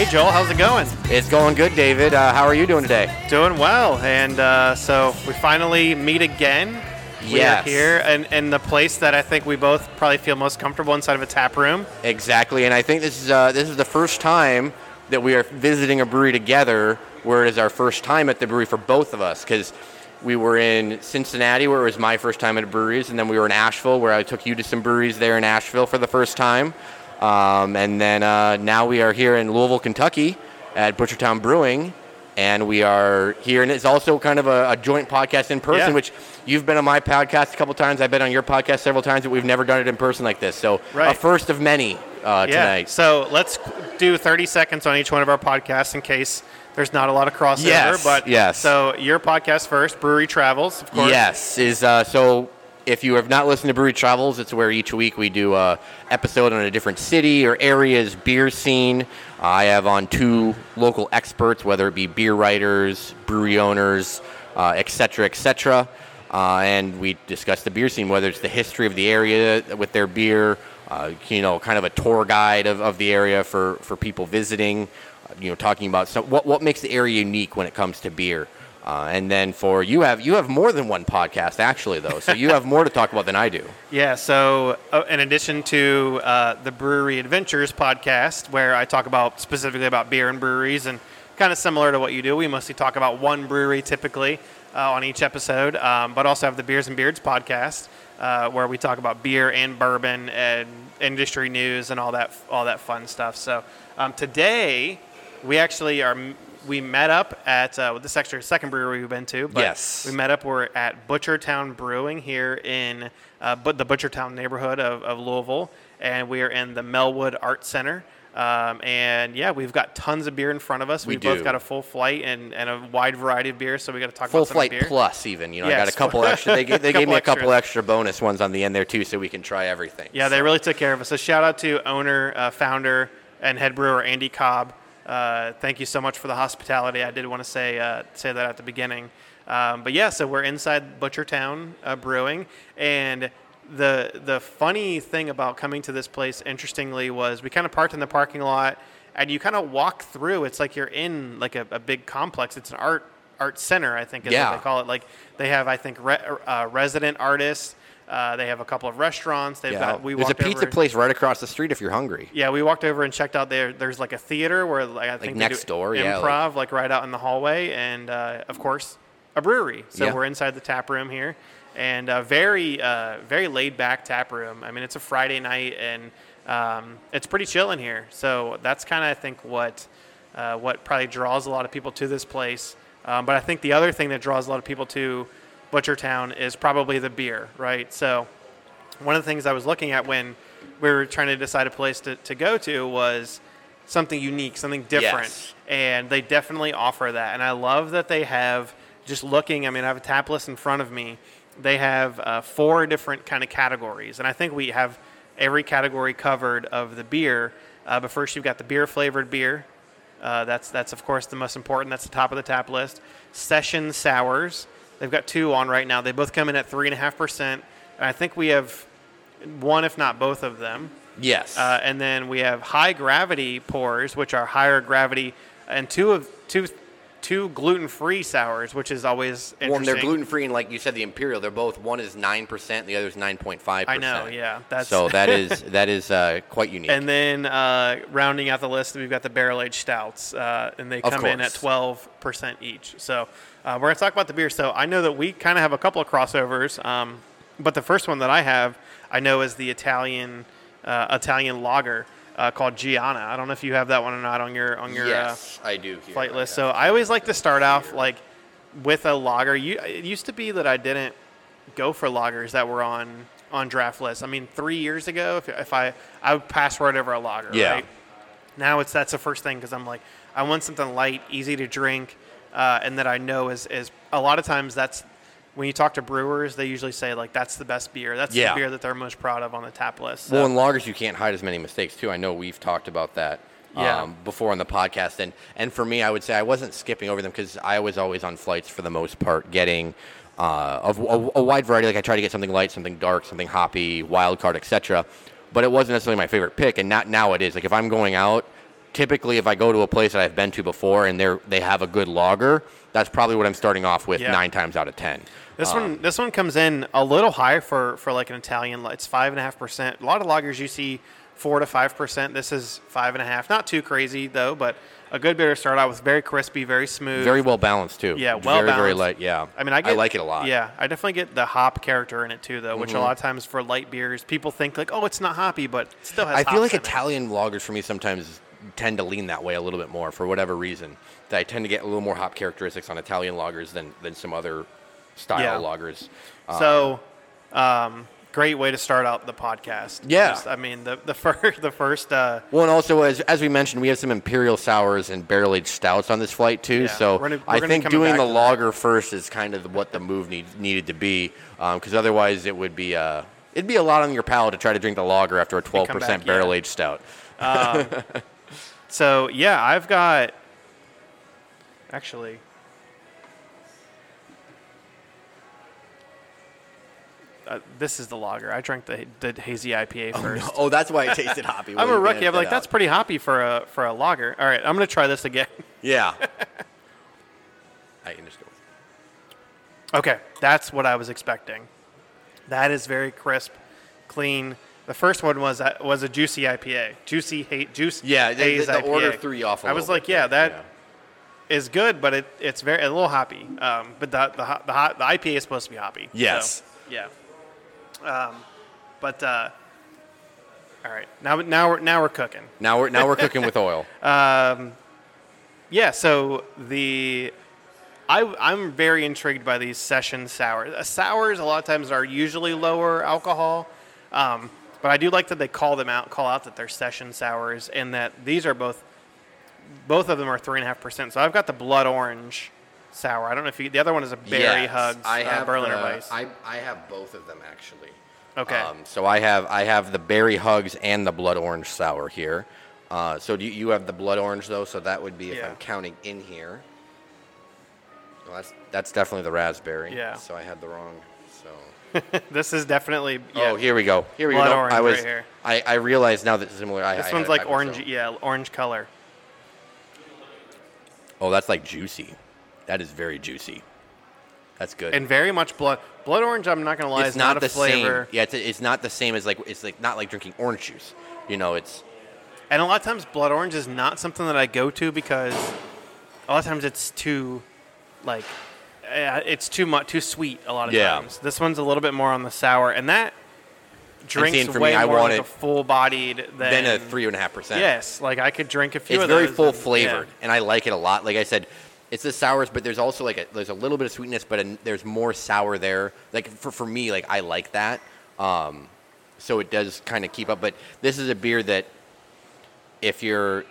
Hey Joel, how's it going? It's going good, David. Uh, how are you doing today? Doing well, and uh, so we finally meet again. We Yes. are here, and in the place that I think we both probably feel most comfortable inside of a tap room. Exactly, and I think this is uh, this is the first time that we are visiting a brewery together, where it is our first time at the brewery for both of us, because we were in Cincinnati, where it was my first time at breweries, and then we were in Asheville, where I took you to some breweries there in Asheville for the first time, um, and then uh, now we are here in Louisville, Kentucky, at Butchertown Brewing. And we are here, and it's also kind of a, a joint podcast in person, Yeah. which you've been on my podcast a couple times. I've been on your podcast several times, but we've never done it in person like this. So, a first of many uh, Yeah. tonight. So let's do 30 seconds on each one of our podcasts in case there's not a lot of crossover. Yes, But yes. So your podcast first, Brewery Travels, of course. Yes, is uh, so. If you have not listened to Brewery Travels, it's where each week we do a episode on a different city or area's beer scene. I have on two local experts, whether it be beer writers, brewery owners, uh, et cetera, et. Uh, and we discuss the beer scene, whether it's the history of the area with their beer, uh, you know, kind of a tour guide of, of the area for, for people visiting, uh, you know, talking about some, what, what makes the area unique when it comes to beer. Uh, and then for you have you have more than one podcast actually though, so you have more to talk about than I do. Yeah, so uh, in addition to uh, the Brewery Adventures podcast, where I talk about specifically about beer and breweries, and kind of similar to what you do, we mostly talk about one brewery typically uh, on each episode, um, but also have the Beers and Beards podcast, uh, where we talk about beer and bourbon and industry news and all that all that fun stuff. So um, today we actually are. We met up at uh, this our second brewery we've been to. But Yes. we met up. We're at Butchertown Brewing here in uh, but the Butchertown neighborhood of, of Louisville, and we are in the Melwood Art Center. Um, and yeah, we've got tons of beer in front of us. We We've both got a full flight and, and a wide variety of beers. So we got to talk Full about some flight beer. plus even, you know, I got a couple extra. They, gave- they gave me a Couple couple extra bonus ones on the end there too, so we can try everything. Yeah, they really took care of us. So shout out to owner, uh, founder, and head brewer Andy Cobb. Uh, thank you so much for the hospitality. I did want to say uh, say that at the beginning. Um, but yeah, so we're inside Butchertown uh, Brewing, and the the funny thing about coming to this place, interestingly, was we kind of parked in the parking lot, and you kind of walk through. It's like you're in like a, a big complex. It's an art art center, I think is Yeah. what they call it. Like they have, I think, re- uh, resident artists. Uh, they have a couple of restaurants. They've Yeah. got. We There's a pizza place right across the street if you're hungry. yeah, we walked over and checked out there. There's like a theater where like I think they next do door, yeah, like- improv, like, right out in the hallway, and uh, of course a brewery. So Yeah. we're inside the tap room here, and uh, very uh, very laid back tap room. I mean, it's a Friday night, and um, it's pretty chill in here. So that's kind of I think what uh, what probably draws a lot of people to this place. Um, but I think the other thing that draws a lot of people to Butchertown is probably the beer, right? So one of the things I was looking at when we were trying to decide a place to, to go to was something unique, something different. Yes. And they definitely offer that. And I love that they have, just looking, I mean, I have a tap list in front of me. They have uh, four different kind of categories. And I think we have every category covered of the beer. Uh, but first, you've got the beer flavored beer. Uh, that's, that's, of course, the most important. That's the top of the tap list. Session sours. They've got two on right now. They both come in at 3.5%. And I think we have one, if not both of them. Yes. Uh, and then we have high gravity pours, which are higher gravity, and two of two two gluten free sours, which is always interesting. well, they're gluten free, and like you said, the imperial. They're both one is nine percent, the other is nine point five. percent. I know, yeah. That's So that is that is uh, quite unique. and then uh, rounding out the list, we've got the barrel aged stouts, uh, and they come in at twelve percent each. So uh, we're gonna talk about the beer. So I know that we kind of have a couple of crossovers, um, but the first one that I have, I know is the Italian uh, Italian lager uh, called Gianna. I don't know if you have that one or not on your on your uh, yes, I do. Here. flight list. So. I always like to start off like with a lager. You, it used to be that I didn't go for lagers that were on on draft lists. I mean, three years ago, if, if I I would pass right over a lager. Yeah. Right? Now it's that's the first thing because I'm like I want something light, easy to drink, uh, and that I know is is a lot of times that's when you talk to brewers, they usually say like that's the best beer. That's Yeah. the beer that they're most proud of on the tap list. So, Well, in lagers, you can't hide as many mistakes too. I know we've talked about that Yeah. um, before on the podcast, and and for me, I would say I wasn't skipping over them because I was always on flights for the most part, getting uh, of a, a wide variety. Like I try to get something light, something dark, something hoppy, wild card, etc. But it wasn't necessarily my favorite pick, and not now it is. Like if I'm going out, typically if I go to a place that I've been to before and they're they have a good lager, that's probably what I'm starting off with Yeah. nine times out of ten. This Um, one, this one comes in a little high for, for like an Italian. It's five and a half percent. A lot of lagers you see four to five percent. This is five and a half. Not too crazy though, but a good beer to start out with. Very crispy, very smooth. very well balanced too. Yeah, well very very light. Yeah, I mean, I get, like it a lot. Mm-hmm. Yeah, I definitely get the hop character in it too, though. Which a lot of times for light beers, people think like, oh, it's not hoppy, but it still has. I feel like in it. Italian lagers for me sometimes tend to lean that way a little bit more for whatever reason. That I tend to get a little more hop characteristics on Italian lagers than than some other style Yeah. lagers. So, um, great way to start out the podcast. Yeah. Just, I mean, the the first the first. Uh, Well, and also as, as we mentioned, we have some imperial sours and barrel aged stouts on this flight too. Yeah, So we're gonna- we're I think doing the that. lager first is kind of what the move need, needed to be, because otherwise it would be uh, it'd be a lot on your palate to try to drink the lager after a 12% come back, barrel aged stout. so yeah, I've got. Actually. Uh, this is the lager. I drank the, the hazy IPA first. Oh, that's why it tasted hoppy. I'm a rookie. I'm like, that's pretty hoppy for a for a lager. All right, I'm gonna try this again. yeah. I can just go. Okay, that's what I was expecting. That is very crisp, clean. The first one was uh, was a juicy IPA, juicy hate juice. Yeah, the, the, the order threw you off. I was like, yeah, that is good, but it, it's very a little hoppy. Um, but the the the, hot, the IPA is supposed to be hoppy. so, Yes. yeah. Um, but uh, all right, now now we're now we're cooking. Now we're now we're cooking with oil. Um, Yeah, so the I, I'm very intrigued by these session sours. Uh, sours a lot of times are usually lower alcohol, um, but I do like that they call them out, call out that they're session sours, and that these are both both of them are three and a half percent. So I've got the blood orange sour. I don't know if you, the other one is a berry Yes, hugs I uh, have Berliner the- Weiss. I, I have both of them actually. Okay. Um, so I have I have the berry hugs and the blood orange sour here. Uh, so do you, you have the blood orange though? So that would be if Yeah. I'm counting in here. Well, that's that's definitely the raspberry. Yeah. So I had the wrong. So this is definitely oh, yeah. oh, here we go. Here we Blood go. orange I was right here. I, I realized now that it's similar. I, This I one's it like orange, myself. yeah, orange color. Oh, that's like juicy. That is very juicy. That's good. And very much blood. Blood orange, I'm not gonna lie, it's is not, not, the a flavor. same. Yeah, it's, it's not the same as like it's like not like drinking orange juice. You know, it's And a lot of times, blood orange is not something that I go to because a lot of times it's too, like, uh, it's too much, too sweet. A lot of Yeah. times, this one's a little bit more on the sour, and that drinks seeing for way me, I more want like it a full-bodied than then a three and a half percent. Yes, like I could drink a few. it's of very those full and- yeah. flavored, and I like it a lot. Like I said, it's the sours, but there's also like a, there's a little bit of sweetness, but a, there's more sour there. Like for for me, like I like that. Um, so it does kind of keep up. But this is a beer that, if you're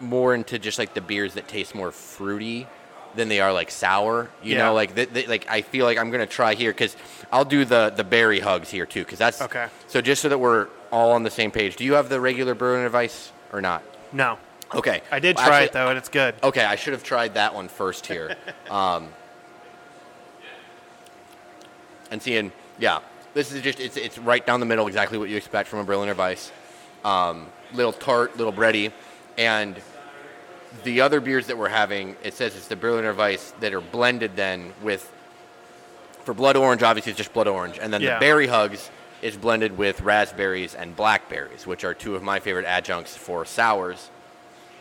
more into just like the beers that taste more fruity than they are like sour, you Yeah. know, like like I feel like I'm gonna try here because I'll do the the berry hugs here too because that's Okay. So just so that we're all on the same page, do you have the regular Berliner Weiss or not? No, Okay. I did Well, try actually, it though, and it's good. Okay, I should have tried that one first here. um, and seeing, yeah, this is just, it's, it's right down the middle, exactly what you expect from a Berliner Weiss. Um, little tart, little bready. And the other beers that we're having, it says it's the Berliner Weiss that are blended then with, for blood orange, obviously it's just blood orange. And then Yeah. the berry hugs is blended with raspberries and blackberries, which are two of my favorite adjuncts for sours.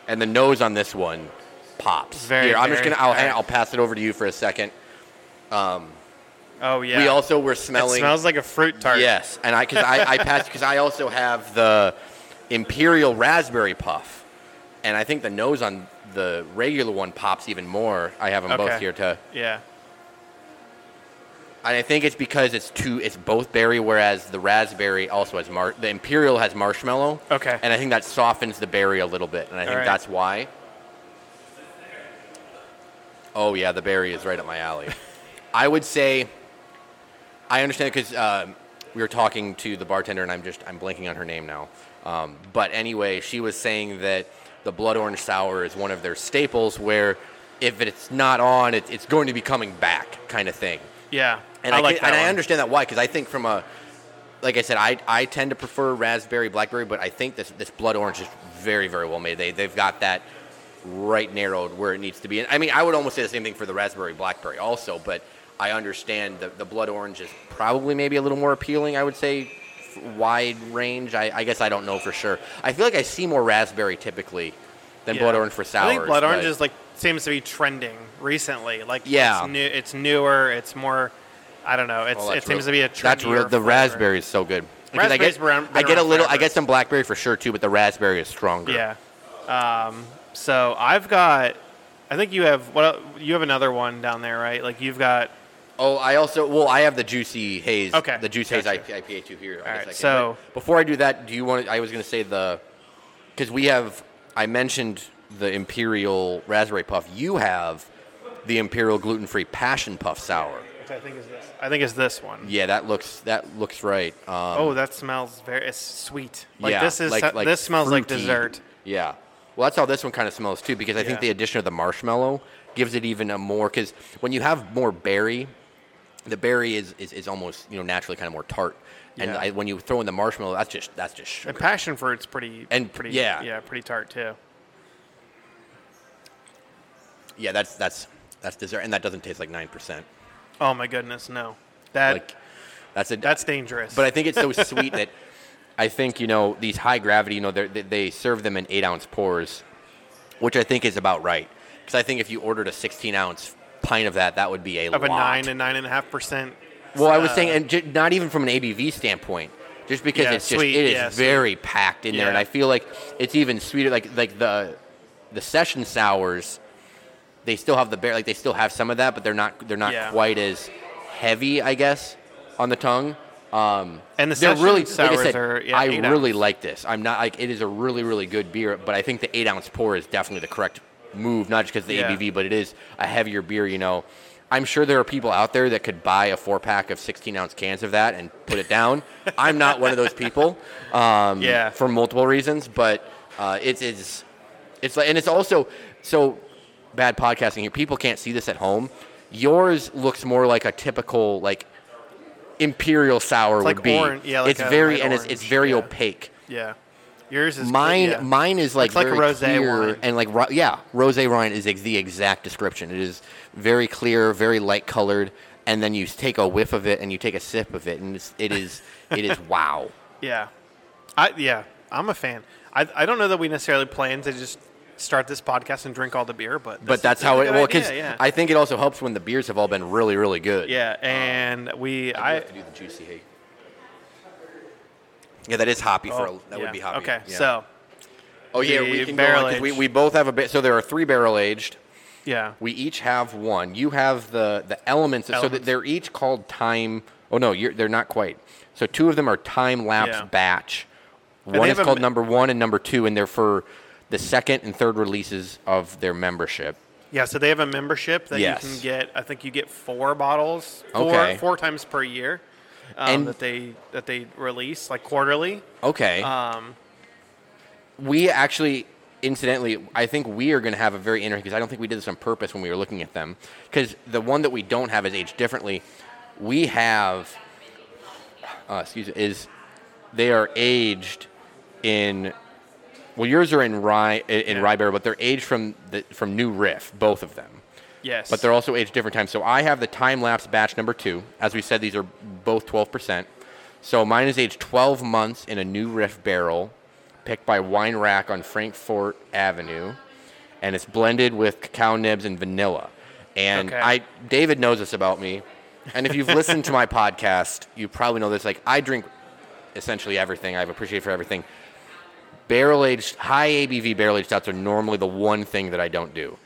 And the nose on this one pops. Very, Here, I'm just gonna. I'll, I'll pass it over to you for a second. Um, oh yeah. We also were smelling. it smells like a fruit tart. Yes, and I because I, I passed because I also have the imperial raspberry puff, and I think the nose on the regular one pops even more. I have them both here to. Yeah. And I think it's because it's two. It's both berry, whereas the raspberry also has mar. The imperial has marshmallow. Okay. And I think that softens the berry a little bit, and I think Alright. that's why. Oh yeah, the berry is right up my alley. I would say. I understand because um, we were talking to the bartender, and I'm just I'm blanking on her name now. Um, but anyway, she was saying that the blood orange sour is one of their staples, where if it's not on, it, it's going to be coming back, kind of thing. Yeah. And I, I, like can- that and I understand that why, because I think from a, like I said, I, I tend to prefer raspberry, blackberry, but I think this this blood orange is very very well made. They they've got that right narrowed where it needs to be. And I mean, I would almost say the same thing for the raspberry blackberry also, but I understand the the blood orange is probably maybe a little more appealing. I would say wide range. I, I guess I don't know for sure. I feel like I see more raspberry typically than blood orange for sours. I think blood orange is like seems to be trending recently. Like Yeah. it's, new, it's newer. It's more. I don't know. It's Well, it seems to be a trend. That's real, the flavor. raspberry is so good. Because I get, I get a little, I get some blackberry for sure too, but the raspberry is stronger. Yeah. Um, so I've got. I think you have what you have another one down there, right? Like you've got. Oh, I also well, I have the juicy haze. Okay, The juice haze gotcha. IPA two here. All right, I can- so- before I do that, do you want? I was going to say the because we have. I mentioned the imperial raspberry puff. You have the imperial gluten free passion puff sour. Which I think is this. I think it's this one. Yeah, that looks that looks right. Um, Oh, that smells very. It's sweet. Like yeah, this is. like- like this smells like dessert. Yeah. Well, that's how this one kind of smells too, because I think the addition of the marshmallow gives it even a more. Because when you have more berry, the berry is, is, is almost you know naturally kind of more tart, and Yeah. I, when you throw in the marshmallow, that's just that's just sugar. And passion fruit's pretty. And- pretty. yeah. Yeah, pretty tart too. yeah, that's that's that's dessert, and that doesn't taste like nine percent. Oh my goodness, no. That Like that's a that's dangerous. But I think it's so sweet that I think you know these high gravity. You know they they serve them in eight ounce pours, which I think is about right. Because I think if you ordered a sixteen ounce pint of that, that would be a lot of a nine and nine and a half percent. Well, I was uh, saying, and j- not even from an ABV standpoint, just because Yeah, it's just sweet, it is yeah, sweet. very packed in there, and Yeah. I feel like it's even sweeter. Like like the the session sours, they still have the bear, like they still have some of that, but they're not they're not Yeah. quite as heavy, I guess, on the tongue. Um, And the they're session really, like I sours said, are, yeah, I eight really like this. I'm not like it is a really really good beer, but I think the eight ounce pour is definitely the correct move, not just because of the Yeah. ABV, but it is a heavier beer. You know, I'm sure there are people out there that could buy a four pack of 16 ounce cans of that and put it down. I'm not one of those people. Um, Yeah. For multiple reasons, but uh, it's it's it's like, and it's also so bad podcasting here. People can't see this at home. Yours looks more like a typical like imperial sour It's would like be. oran- yeah, like it's very and it's, it's very yeah. opaque. Yeah. Yours is Mine, yeah. mine is like It's like a very rosé clear wine. and like yeah, rosé wine is ex- the exact description. It is very clear, very light colored, and then you take a whiff of it and you take a sip of it, and it's, it is it is wow. Yeah. I yeah, I'm a fan. I I don't know that we necessarily plan to just start this podcast and drink all the beer, but But that's how it. Well, because yeah. I think it also helps when the beers have all been really, really good. yeah, and we I, I, have to do the juicy hay. Yeah, that is hoppy for oh, a, that yeah. would be hoppy. Okay, yeah. so oh yeah, we can go barrel on 'cause we, we both have a bit. So there are three barrel aged. yeah, We each have one. You have the the elements, so that Elements. they're each called time. Oh no, you're, they're not quite. So two of them are time lapse Yeah. batch. they One is have a called m- number one and number two, and they're for the second and third releases of their membership. yeah. So they have a membership that Yes. you can get. I think you get four bottles, four Okay. four times per year, um, And- that they that they release like quarterly. Okay. Um, we actually, incidentally, I think we are going to have a very interesting because I don't think we did this on purpose when we were looking at them. Because the one that we don't have is aged differently. We have, uh, excuse me, is they are aged in. Well, yours are in rye in Yeah. rye barrel, but they're aged from the, from New Riff, both of them. Yes, But they're also aged different times. So I have the time lapse batch number two. As we said, these are both 12%. So mine is aged 12 months in a new riff barrel, picked by Wine Rack on Frankfort Avenue, and it's blended with cacao nibs and vanilla. And Okay. I, David knows this about me. And if you've listened to my podcast, you probably know this. Like I drink essentially everything. I have appreciated for everything. Barrel aged, high ABV barrel aged stouts are normally the one thing that I don't do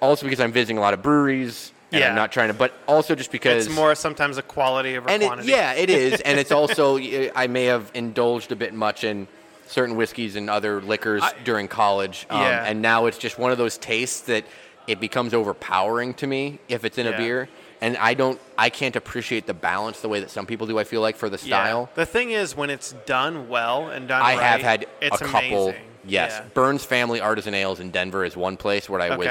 also because I'm visiting a lot of breweries and Yeah. I'm not trying to, but also just because it's more sometimes a quality over and it, quantity. yeah, it is, and it's also I may have indulged a bit much in certain whiskeys and other liquors I- during college, um, Yeah. and now it's just one of those tastes that it becomes overpowering to me if it's in a beer, and I don't, I can't appreciate the balance the way that some people do. I feel like for the Yeah. style. The thing is, when it's done well and done I right, have had it's a couple. amazing. Yes, Yeah. Burns Family Artisan Ales in Denver is one place where I was.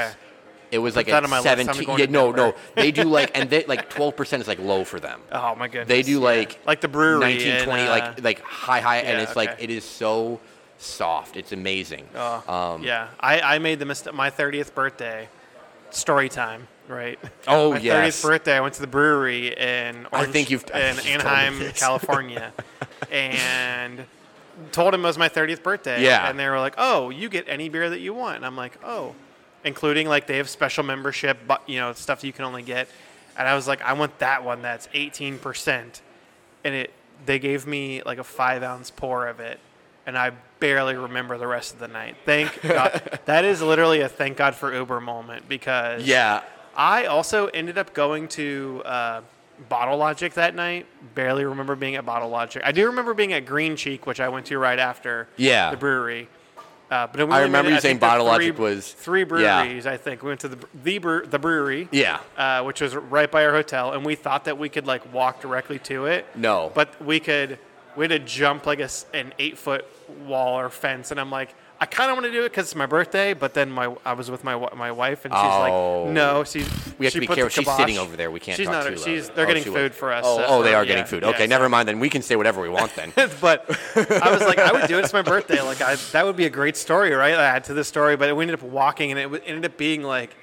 Okay. It was like that a on my list. I'm seventeen. going Yeah, to no, no. They do like, and they like twelve percent is like low for them. Oh my goodness. They do yeah. like like the brewery, 19, 20, in, uh, like like high high, and yeah, it's like okay. it is so soft. It's amazing. Oh, Um, yeah, I, I made the mistake. My 30th birthday, story time, right? Oh, my yes. 30th birthday, I went to the brewery in I Orange, think you've- I in think you've told me Anaheim, this. California, and told him it was my 30th birthday. Yeah. and they were like, "Oh, you get any beer that you want." And I'm like, "Oh," including like they have special membership, but you know stuff you can only get. And I was like, "I want that one that's 18 percent," and it they gave me like a five ounce pour of it, and I barely remember the rest of the night. Thank God. that is literally a thank God for Uber moment because Yeah. I also ended up going to uh, Bottle Logic that night. Barely remember being at Bottle Logic. I do remember being at Green Cheek, which I went to right after Yeah. the brewery. Uh, but we I remember you saying Bottle Logic was- three yeah. breweries. I think we went to the the, bre- the brewery, Yeah. uh, which was right by our hotel, and we thought that we could like walk directly to it. No. but we could. We had to jump like a, an eight foot wall or fence, and I'm like, I kind of want to do it because it's my birthday, but then my I was with my my wife, and she's Oh. like, no, she We have she to be careful. She's sitting over there. We can't She's talk not. loud. she's. They're Oh, getting food will. for us. Oh, uh, oh, they are getting yeah, food. yeah, Okay, so- never mind. Then we can say whatever we want then. but I was like, I would do it. It's my birthday. Like, I, that would be a great story, right? I add to the story, but we ended up walking, and it ended up being like,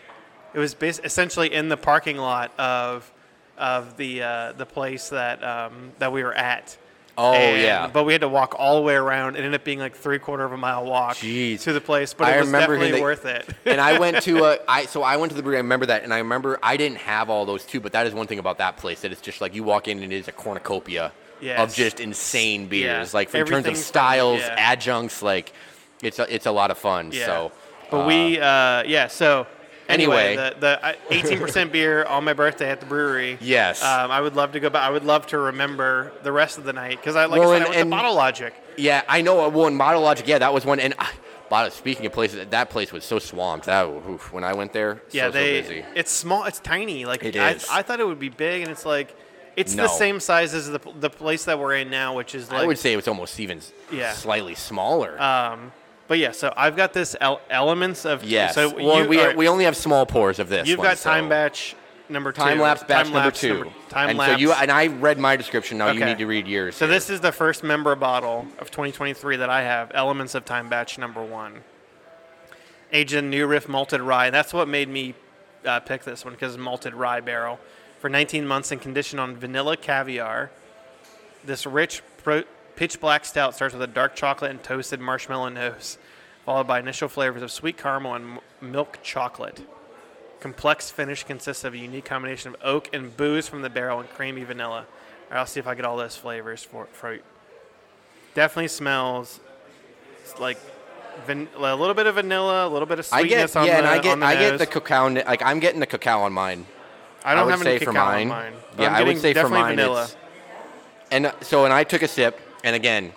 it was bas- essentially in the parking lot of of the uh, the place that um, that we were at. Oh, And- yeah. But we had to walk all the way around. It ended up being like three quarter of a mile walk Jeez. to the place, but I was remember definitely they- worth it. and I went to a, I so I went to the brewery. I remember that, and I remember I didn't have all those too. But that is one thing about that place that it's just like you walk in and it is a cornucopia of just insane beers. Yeah. Like in terms of styles, yeah. adjuncts, like it's a, it's a lot of fun. Yeah. So, but uh, we, uh, yeah. So anyway, Anyway. the the eighteen percent beer on my birthday at the brewery. Yes. Um, I would love to go back. I would love to remember the rest of the night because I like Well, I said, and- I went and- to Bottle Logic. yeah, I know. Well, in Bottle Logic, yeah, that was one. And uh, Bottle- speaking of places, that place was so swamped. That oof, when I went there, Yeah, so, they. so busy. It's small. It's tiny. Like It I, is. I thought it would be big, and it's like it's No. the same size as the the place that we're in now, which is like. I would say it was almost even Yeah. slightly smaller. Um, but yeah, so I've got this el- elements of yes. So well, you, we, right, we only have small pours of this. you've one, got time so- batch number two. Time lapse batch time number lapse two. time and lapse. so you and I read my description. Now you need to read yours. So here. this is the first member bottle of 2023 that I have. Elements of Time Batch number one. Aged in New Riff malted rye. That's what made me uh, pick this one because malted rye barrel for 19 months and conditioned on vanilla caviar. This rich pro- pitch black stout starts with a dark chocolate and toasted marshmallow nose, followed by initial flavors of sweet caramel and milk chocolate. Complex finish consists of a unique combination of oak and booze from the barrel and creamy vanilla. Right, I'll see if I get all those flavors for for you. Definitely smells like van- a little bit of vanilla, a little bit of I sweetness get on yeah, the and I get I get nose. the cacao. Like I'm getting the cacao on mine. I don't would have any say for cacao mine- on mine. but yeah, I'm I would getting say for definitely mine vanilla. it's- And uh, so, and I took a sip, and again,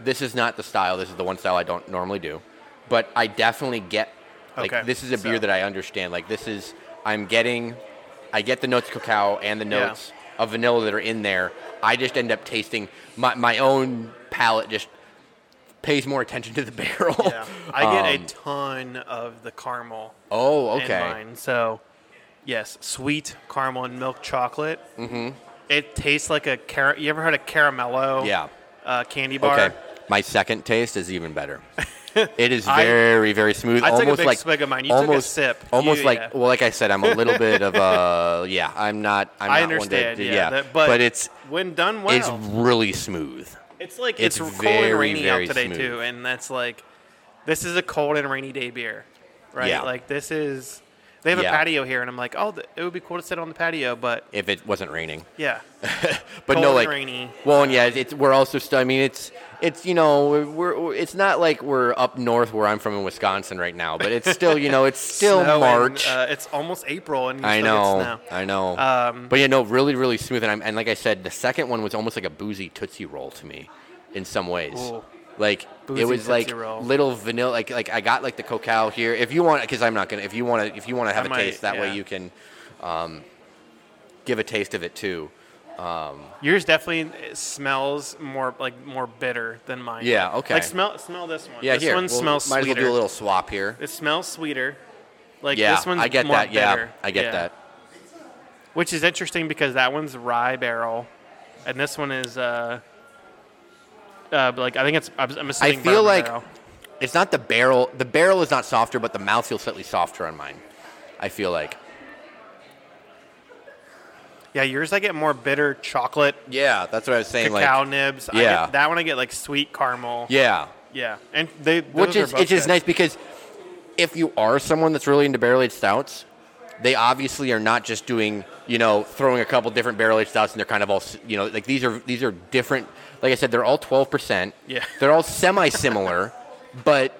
this is not the style. This is the one style I don't normally do, but I definitely get like Okay, this is a beer so- that I understand. Like this is I'm getting, I get the notes of cacao and the Yeah. notes of vanilla that are in there. I just end up tasting my my own palate just pays more attention to the barrel. Yeah, I get Um, a ton of the caramel Oh, okay. mine. So, yes, sweet caramel and milk chocolate. Mm-hmm. It tastes like a car- You ever heard of caramello? Yeah. Uh, candy bar. Okay. My second taste is even better. It is I- very, very smooth. I took a almost big like swig of mine. You took a sip. Almost You- like yeah. well, like I said, I'm a little bit of a yeah. I'm not. I'm I not understand. One to, yeah, that- but, it's when done well, it's really smooth. It's like It's it's, cold very, and rainy very out today smooth. too, and that's like, this is a cold and rainy day beer, right? Yeah. Like this is, they have Yeah. a patio here, and I'm like, oh, it would be cool to sit on the patio, but If it wasn't raining, yeah, but cold no, like rainy. well, and yeah, it's we're also still. I mean, it's it's you know we're, it's not like we're up north where I'm from in Wisconsin right now, but it's still you know it's still Snow and, March. uh, it's almost April, and you I know, snow. I know. Um, but yeah, no, really, really smooth. And, I'm, and like I said, the second one was almost like a boozy tootsie roll to me, in some ways. Like Boozy it was like Roll. little vanilla. Like like I got like the cacao here. If you want, because I'm not gonna. If you want to, if you want to have I a might, taste, that yeah. way you can um, give a taste of it too. Um, Yours definitely smells more like more bitter than mine. Yeah, okay. Like smell smell this one. Yeah, this here. one we'll- smells might sweeter. as well do a little swap here. It smells sweeter. Like yeah, this one's I get more that. Yeah. I get Yeah. that. Which is interesting because that one's rye barrel, and this one is uh, uh, like I think it's I'm, I'm I feel like barrel. it's not the barrel. The barrel is not softer, but the mouth feels slightly softer on mine. I feel like. yeah, yours I get more bitter chocolate Yeah, that's what I was saying. cacao Like, nibs. I yeah. get, that one I get like sweet caramel. yeah, Yeah, and they which those are is it's just nice because if you are someone that's really into barrel aged stouts, they obviously are not just doing you know throwing a couple different barrel aged stouts and they're kind of all you know like these are these are different. Like I said, they're all twelve percent. Yeah. they're all semi similar, but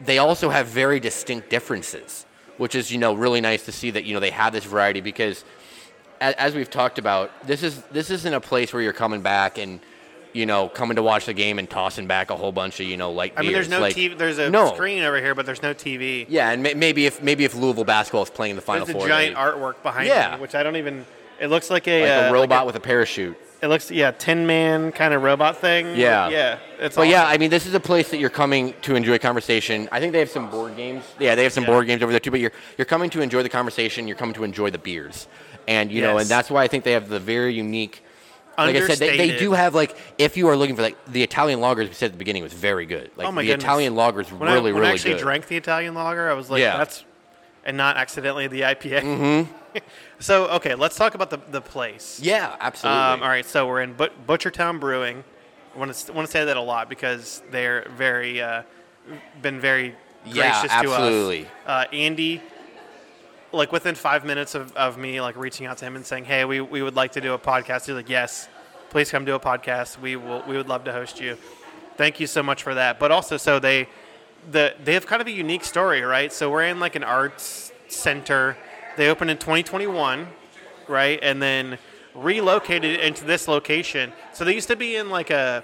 they also have very distinct differences, which is you know really nice to see that you know they have this variety because a- as we've talked about, this is this isn't a place where you're coming back and you know coming to watch the game and tossing back a whole bunch of you know light I mean, there's no like, TV. There's a no. screen over here, but there's no TV. Yeah, and may- maybe if maybe if Louisville basketball is playing in the final There's a four, giant they- artwork behind Yeah. me, which I don't even. It looks like a, like uh, a robot like with a parachute. It looks yeah, Tin Man kind of robot thing. Yeah. yeah. It's But yeah. I mean, this is a place that you're coming to enjoy conversation. I think they have some board games. Yeah, they have some Yeah. board games over there too. But you're you're coming to enjoy the conversation. You're coming to enjoy the beers, and you know, and that's why I think they have the very unique. Like I said, they, they do have like if you are looking for like the Italian lagers we said at the beginning was very good. Like Oh my the goodness. Italian lagers when really I, when really I actually good. drank the Italian lager, I was like, Yeah. that's and not accidentally the IPA. Mm-hmm. so okay, let's talk about the the place. yeah, absolutely. Um, all right, so we're in but- Butchertown Brewing. I want to want to say that a lot because they're very uh, been very Yeah, gracious absolutely. to us. Uh, Andy, like within five minutes of, of me like reaching out to him and saying, "Hey, we, we would like to do a podcast," he's like, "Yes, please come do a podcast. We will we would love to host you." Thank you so much for that. But also, so they the they have kind of a unique story, right? So we're in like an arts center. They opened in 2021, right? And then relocated into this location. So they used to be in like a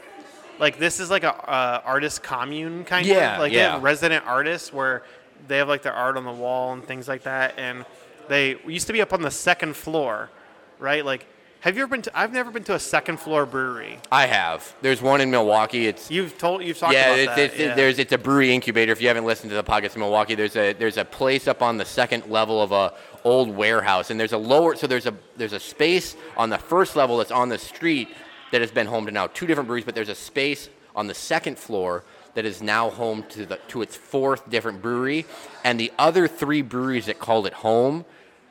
like this is like a uh, artist commune kind Yeah, of like yeah. resident artists where they have like their art on the wall and things like that and they used to be up on the second floor right like have you ever been to i've never been to a second floor brewery I have. There's one in Milwaukee. It's you've told you've talked yeah, about it's, that it's, yeah. there's it's a brewery incubator. If you haven't listened to the podcast in Milwaukee, there's a there's a place up on the second level of a old warehouse, and there's a lower so there's a there's a space on the first level that's on the street that has been home to now two different breweries, but there's a space on the second floor that is now home to the to its fourth different brewery, and the other three breweries that called it home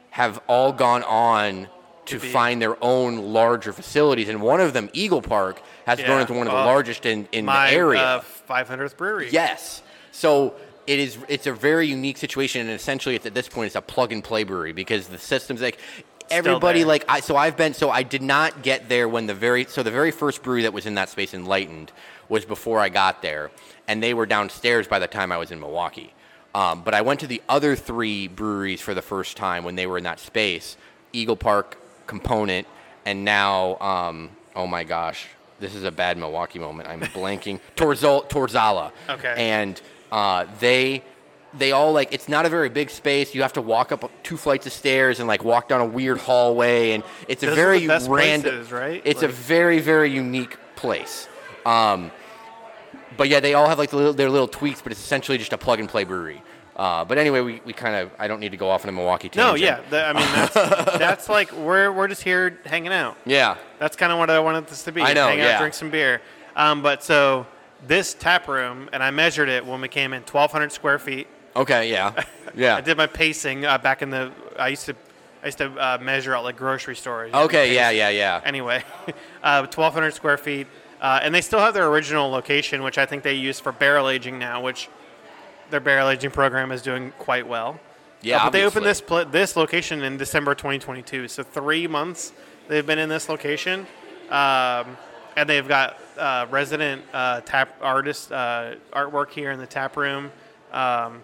have all gone on to be- find their own larger facilities, and one of them, Eagle Park, has grown into one of the largest in, in my the area. uh, 500th brewery Yes. So it is. It's a very unique situation, and essentially, it's at this point, it's a plug and play brewery because the system's like everybody. Like I, so I've been. So I did not get there when the very. So the very first brewery that was in that space, Enlightened, was before I got there, and they were downstairs by the time I was in Milwaukee. Um, but I went to the other three breweries for the first time when they were in that space: Eagle Park, Component, and now. Um, oh my gosh. This is a bad Milwaukee moment. I'm blanking. Torzol, Torzala. Okay. And uh, they they all like it's not a very big space. You have to walk up two flights of stairs and like walk down a weird hallway, and it's a Those are very random. places, right? It's a very very unique place. Um, but yeah, they all have like the little, their little tweaks, but it's essentially just a plug and play brewery. Uh, but anyway, we, we kind of I don't need to go off on a Milwaukee no yeah the, i mean that's, that's like we're, we're just here hanging out yeah That's kind of what I wanted this to be. I know, Hang out, yeah. drink some beer. Um, but so this tap room, and I measured it when we came in, 1,200 square feet. okay yeah yeah I did my pacing uh, back in the. I used to, I used to uh, measure out like grocery stores. okay yeah yeah yeah Anyway, uh, 1,200 square feet, uh, and they still have their original location, which I think they use for barrel aging now, which their barrel aging program is doing quite well. Yeah, Uh, but they opened this pl- this location in December 2022. So three months they've been in this location, um, and they've got uh, resident uh, tap artist uh, artwork here in the tap room. Um,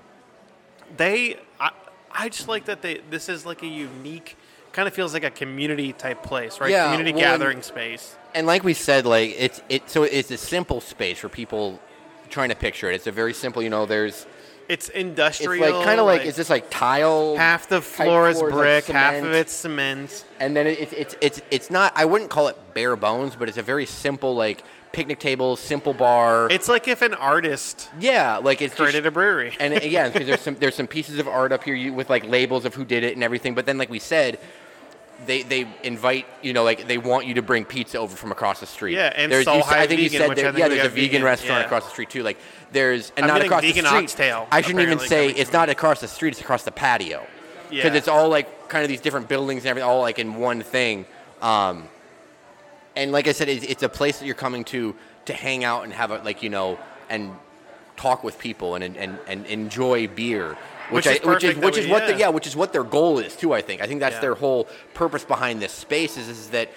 they, I, I just like that they. This is like a unique, kind of feels like a community type place, right? Yeah, community well, and- gathering space. and like we said, like it's it so it's a simple space for people trying to picture it. It's a very simple, you know. There's It's industrial. it's like kind of like, is this like tile? half the floor is floors, like brick, half of it's cement. and then it's it's it's it's not. I wouldn't call it bare bones, but it's a very simple like picnic table, simple bar. It's like if an artist yeah, like it's just, created a brewery. and yeah, because there's some there's some pieces of art up here with like labels of who did it and everything. But then, like we said, they they invite you know like they want you to bring pizza over from across the street. Yeah, and there's, Soul you, High I think you said there, yeah, there's a vegan, vegan, restaurant yeah. across the street too. Like there's and I'm not across vegan the street. oxtail, I shouldn't even say it's not across the street. It's across the patio because Yeah. it's all like kind of these different buildings and everything all like in one thing. Um, and like I said, it's, it's a place that you're coming to to hang out and have a like you know and talk with people and and, and enjoy beer. Which, Which is I, which is which is we- what the, yeah. yeah which is what their goal is too. I think I think that's Yeah. their whole purpose behind this space is, is that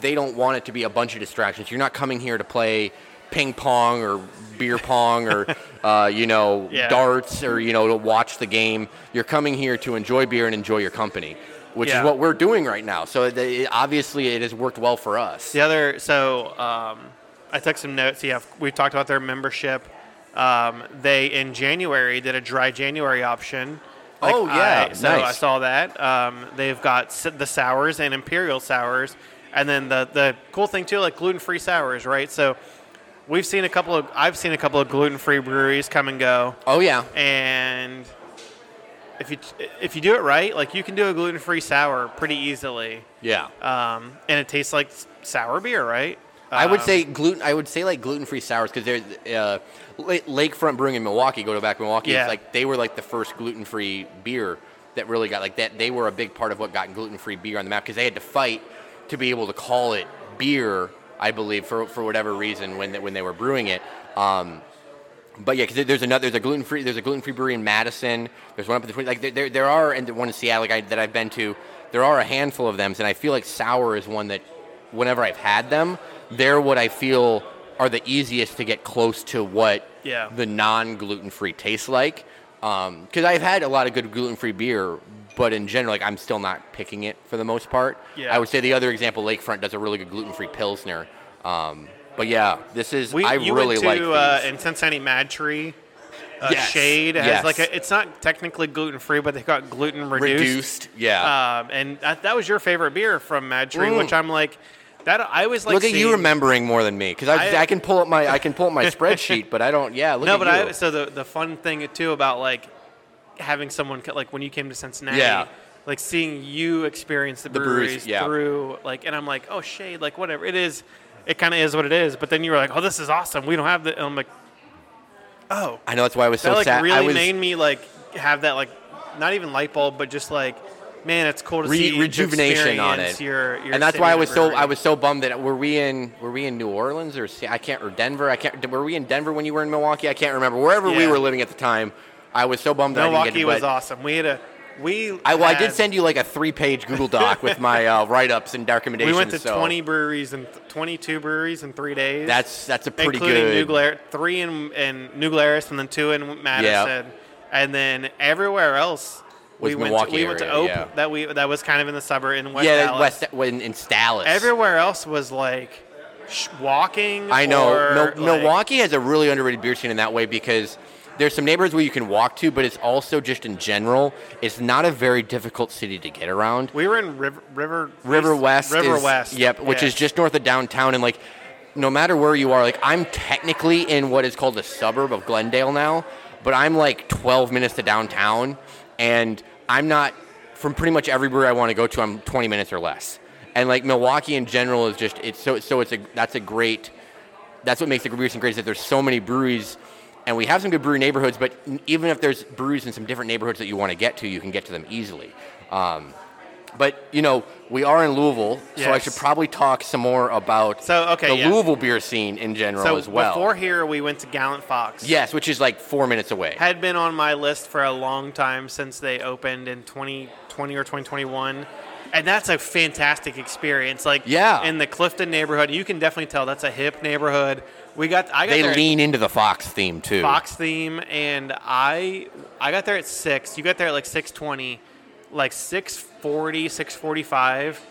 they don't want it to be a bunch of distractions. You're not coming here to play ping pong or beer pong or uh, you know Yeah. darts or you know to watch the game. You're coming here to enjoy beer and enjoy your company, which Yeah. is what we're doing right now. So obviously it has worked well for us. The other, so um, I took some notes. Yeah, we've talked about their membership. Um, they in January did a dry January option. Oh, yeah, I, so I saw that. Um, they've got the sours and imperial sours, and then the the cool thing too, like gluten free sours, right? So we've seen a couple of I've seen a couple of gluten free breweries come and go, Oh yeah, and if you if you do it right, like you can do a gluten free sour pretty easily, yeah. um, and it tastes like sour beer, right? I would Um, say gluten. I would say like gluten free sours because there's uh, Lakefront Brewing in Milwaukee. Go to back Milwaukee. Yeah. It's like they were like the first gluten free beer that really got like that. They were a big part of what got gluten free beer on the map because they had to fight to be able to call it beer. I believe for for whatever reason when they, when they were brewing it. Um, but yeah, because there's another there's a gluten free there's a gluten free brewery in Madison. There's one up in the like there, there there are and the one in Seattle like I, that I've been to. There are a handful of them, and I feel like sour is one that whenever I've had them, they're what I feel are the easiest to get close to what Yeah. the non gluten free tastes like. Because I've had a lot of good gluten free beer, but in general, like I'm still not picking it for the most part. Yeah. I would say the other example, Lakefront, does a really good gluten free pilsner. Um, but yeah, this is We, I you really went like to these. uh, in Cincinnati Mad Tree. Uh, Yes, Shade has yes. like a, it's not technically gluten free, but they've got gluten reduced. reduced. Yeah. Um, and that, that was your favorite beer from Mad Tree, Mm. which I'm like, that I always like. look at you remembering more than me because I, I- I, can pull up my I can pull up my spreadsheet, but I don't. Yeah, look No, at but you. I so the the fun thing too about like having someone like when you came to Cincinnati, Yeah. like seeing you experience the, The breweries, breweries yeah. through like, and I'm like, oh Shade, like whatever it is, it kind of is what it is. But then you were like, oh, this is awesome. We don't have the. And I'm like, oh, I know that's why I was so like sad. I really was made me like have that like not even light bulb, but just like man, it's cool to re- see rejuvenation on it. Your, your and that's why I was so. I was so bummed that were we in were we in New Orleans or I can't or Denver I can't were we in Denver when you were in Milwaukee I can't remember wherever we were living at the time I was so bummed that I Milwaukee didn't get to was awesome. We had a we. I, well, I did send you like a three page Google Doc with my uh, write ups and recommendations. We went to so 20 breweries and 22 breweries in three days. That's that's a pretty including good. New Glar- three in, in New Glarus and then two in Madison, and then everywhere else we went. Milwaukee To, we went to area, Ope. yeah. That we that was kind of in the suburb in West yeah, Allis. West in, in Allis. Everywhere else was like sh- walking. I know. or, like- Milwaukee has a really underrated beer scene in that way because there's some neighborhoods where you can walk to, but it's also just in general, it's not a very difficult city to get around. We were in River River River West. River is- West. Yep, which yeah. is just north of downtown, and like, no matter where you are, like I'm technically in what is called a suburb of Glendale now, but I'm like 12 minutes to downtown, and I'm not from pretty much everywhere I want to go to. I'm 20 minutes or less, and like Milwaukee in general is just it's so so it's a that's a great that's what makes the beer scene great is that there's so many breweries and we have some good brewery neighborhoods but even if there's breweries in some different neighborhoods that you want to get to you can get to them easily um, but you know we are in louisville so i should probably talk some more about So, okay, the yeah. louisville beer scene in general so as well. before here we went to Gallant Fox. yes which is like four minutes away. Had been on my list for a long time since they opened in 2020 or 2021 and that's a fantastic experience. Like Yeah. in the clifton neighborhood you can definitely tell that's a hip neighborhood. We got i got they there at lean into the fox theme too. Fox theme and i i got there at 6 you got there at like 620 like 640 645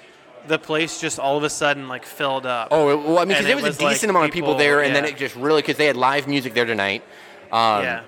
the place just all of a sudden like filled up oh well i mean because there was, was, a like, decent amount of people people- there and then it just really because they had live music there tonight um, yeah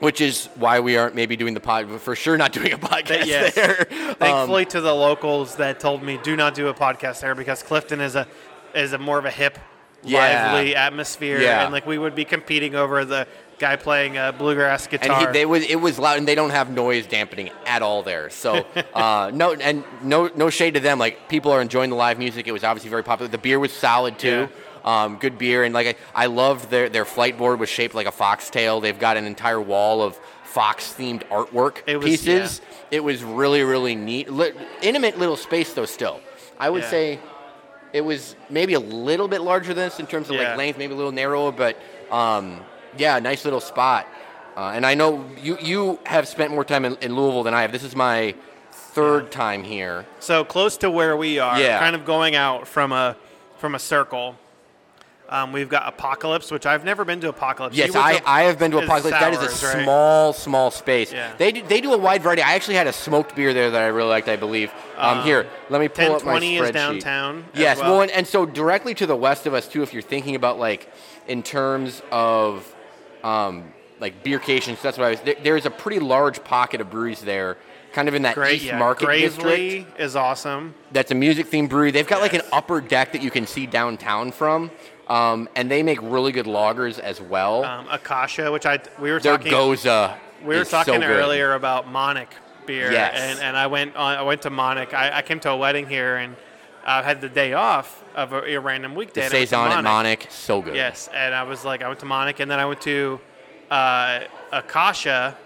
which is why we aren't maybe doing the pod but for sure not doing a podcast yes. there Um, Thankfully, to the locals that told me do not do a podcast there because Clifton is a is a more of a hip, Yeah. lively atmosphere, Yeah. and like we would be competing over the guy playing a bluegrass and guitar. he, they was it was loud, and they don't have noise dampening at all there. So uh, no, and no no shade to them. Like people are enjoying the live music. It was obviously very popular. The beer was solid too. Um, good beer, and like I, I loved their their flight board was shaped like a foxtail. They've got an entire wall of fox themed artwork It was- pieces. It was really really neat. Li- intimate little space though. Still, I would Yeah. say it was maybe a little bit larger than this in terms of Yeah. like length, maybe a little narrower, but um, yeah, nice little spot. Uh, and I know you you have spent more time in, in Louisville than I have. This is my third time here. So close to where we are, Yeah. kind of going out from a from a circle. Um, we've got Apocalypse, which I've never been to Apocalypse. Yes, I, to- I have been to Apocalypse. that is a right? small, small space. Yeah. They do, they do a wide variety. I actually had a smoked beer there that I really liked, I believe. Um, here, let me pull up my 1020 is spreadsheet. downtown. Yes, well. well, and, and so directly to the west of us too. If you're thinking about like in terms of um, like beercations, that's what I was. There, there's a pretty large pocket of breweries there, kind of in that Great, East yeah. Market Gravely district. is awesome. That's a music themed brewery. They've got like an upper deck that you can see downtown from, um, and they make really good lagers as well. Um, Akasha, which I we were Their talking Goza. we were so talking good. earlier about Monnik beer, Yes. and, and I went on, I went to Monnik. I, I came to a wedding here and I had the day off of a, a random weekday. The saison at Monnik. Monnik, so good. Yes, and I was like, I went to Monnik, and then I went to uh, Akasha,